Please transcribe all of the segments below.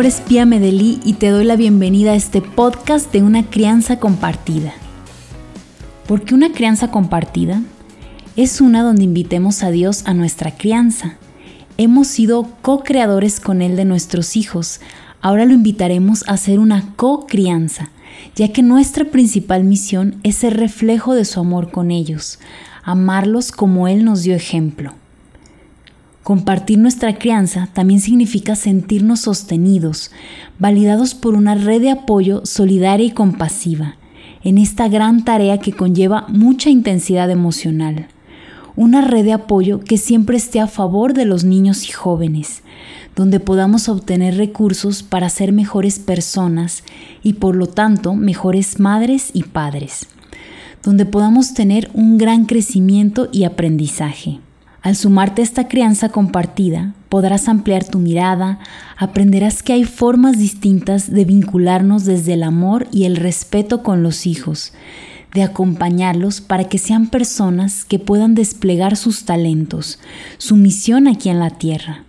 nombre es Pia Medellí y te doy la bienvenida a este podcast de una crianza compartida. ¿Por qué una crianza compartida? Es una donde invitemos a Dios a nuestra crianza. Hemos sido co-creadores con Él de nuestros hijos. Ahora lo invitaremos a hacer una co-crianza, ya que nuestra principal misión es ser reflejo de su amor con ellos, amarlos como Él nos dio ejemplo. Compartir nuestra crianza también significa sentirnos sostenidos, validados por una red de apoyo solidaria y compasiva, en esta gran tarea que conlleva mucha intensidad emocional. Una red de apoyo que siempre esté a favor de los niños y jóvenes, donde podamos obtener recursos para ser mejores personas y por lo tanto mejores madres y padres, donde podamos tener un gran crecimiento y aprendizaje. Al sumarte a esta crianza compartida, podrás ampliar tu mirada, aprenderás que hay formas distintas de vincularnos desde el amor y el respeto con los hijos, de acompañarlos para que sean personas que puedan desplegar sus talentos, su misión aquí en la tierra.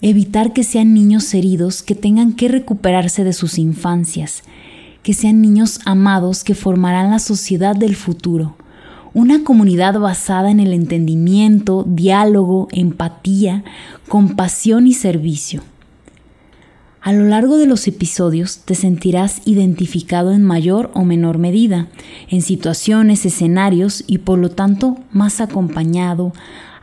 Evitar que sean niños heridos que tengan que recuperarse de sus infancias, que sean niños amados que formarán la sociedad del futuro una comunidad basada en el entendimiento, diálogo, empatía, compasión y servicio. A lo largo de los episodios te sentirás identificado en mayor o menor medida, en situaciones, escenarios y por lo tanto más acompañado,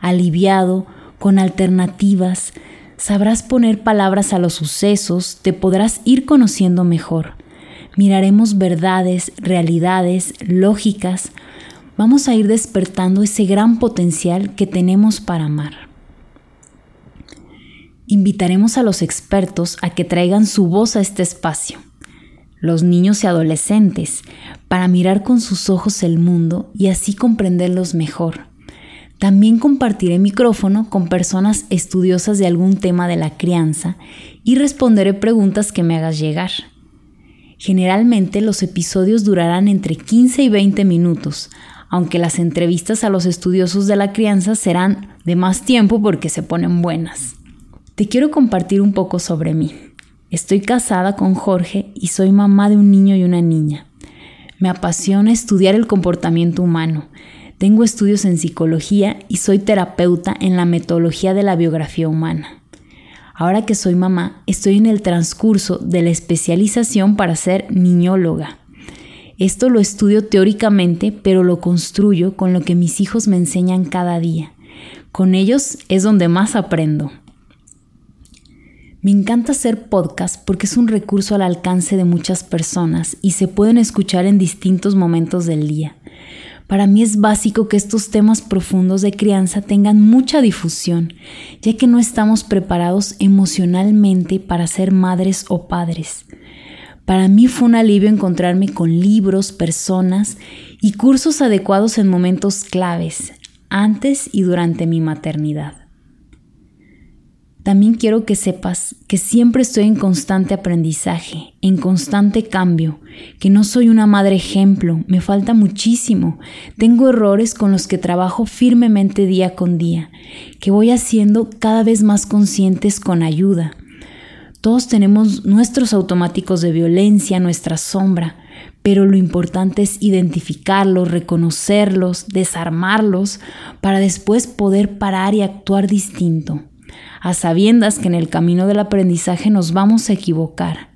aliviado, con alternativas, sabrás poner palabras a los sucesos, te podrás ir conociendo mejor. Miraremos verdades, realidades, lógicas, vamos a ir despertando ese gran potencial que tenemos para amar. Invitaremos a los expertos a que traigan su voz a este espacio, los niños y adolescentes, para mirar con sus ojos el mundo y así comprenderlos mejor. También compartiré micrófono con personas estudiosas de algún tema de la crianza y responderé preguntas que me hagas llegar. Generalmente los episodios durarán entre 15 y 20 minutos, aunque las entrevistas a los estudiosos de la crianza serán de más tiempo porque se ponen buenas. Te quiero compartir un poco sobre mí. Estoy casada con Jorge y soy mamá de un niño y una niña. Me apasiona estudiar el comportamiento humano. Tengo estudios en psicología y soy terapeuta en la metodología de la biografía humana. Ahora que soy mamá, estoy en el transcurso de la especialización para ser niñóloga. Esto lo estudio teóricamente, pero lo construyo con lo que mis hijos me enseñan cada día. Con ellos es donde más aprendo. Me encanta hacer podcast porque es un recurso al alcance de muchas personas y se pueden escuchar en distintos momentos del día. Para mí es básico que estos temas profundos de crianza tengan mucha difusión, ya que no estamos preparados emocionalmente para ser madres o padres. Para mí fue un alivio encontrarme con libros, personas y cursos adecuados en momentos claves, antes y durante mi maternidad. También quiero que sepas que siempre estoy en constante aprendizaje, en constante cambio, que no soy una madre ejemplo, me falta muchísimo, tengo errores con los que trabajo firmemente día con día, que voy haciendo cada vez más conscientes con ayuda todos tenemos nuestros automáticos de violencia, nuestra sombra, pero lo importante es identificarlos, reconocerlos, desarmarlos, para después poder parar y actuar distinto, a sabiendas que en el camino del aprendizaje nos vamos a equivocar,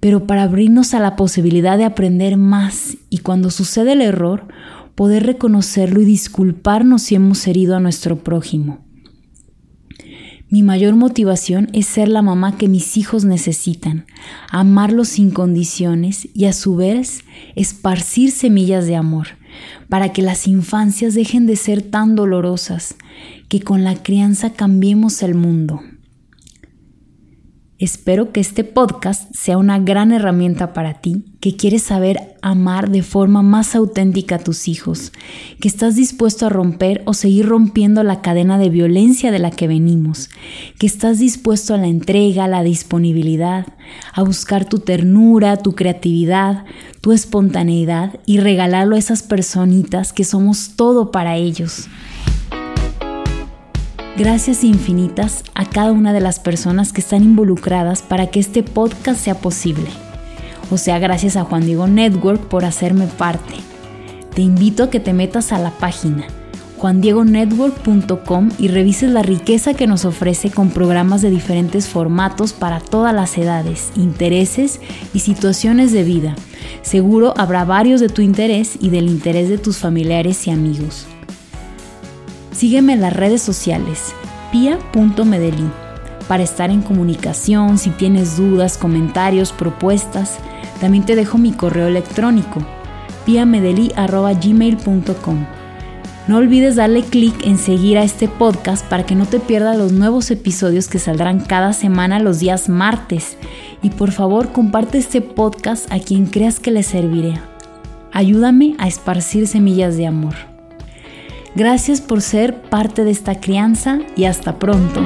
pero para abrirnos a la posibilidad de aprender más y cuando sucede el error, poder reconocerlo y disculparnos si hemos herido a nuestro prójimo. Mi mayor motivación es ser la mamá que mis hijos necesitan, amarlos sin condiciones y a su vez esparcir semillas de amor, para que las infancias dejen de ser tan dolorosas, que con la crianza cambiemos el mundo. Espero que este podcast sea una gran herramienta para ti, que quieres saber amar de forma más auténtica a tus hijos, que estás dispuesto a romper o seguir rompiendo la cadena de violencia de la que venimos, que estás dispuesto a la entrega, a la disponibilidad, a buscar tu ternura, tu creatividad, tu espontaneidad y regalarlo a esas personitas que somos todo para ellos. Gracias infinitas a cada una de las personas que están involucradas para que este podcast sea posible. O sea, gracias a Juan Diego Network por hacerme parte. Te invito a que te metas a la página juandiegonetwork.com y revises la riqueza que nos ofrece con programas de diferentes formatos para todas las edades, intereses y situaciones de vida. Seguro habrá varios de tu interés y del interés de tus familiares y amigos. Sígueme en las redes sociales, pia.medellín, para estar en comunicación, si tienes dudas, comentarios, propuestas. También te dejo mi correo electrónico, piamedeli.gmail.com. No olvides darle clic en seguir a este podcast para que no te pierdas los nuevos episodios que saldrán cada semana los días martes. Y por favor comparte este podcast a quien creas que le serviré. Ayúdame a esparcir semillas de amor. Gracias por ser parte de esta crianza y hasta pronto.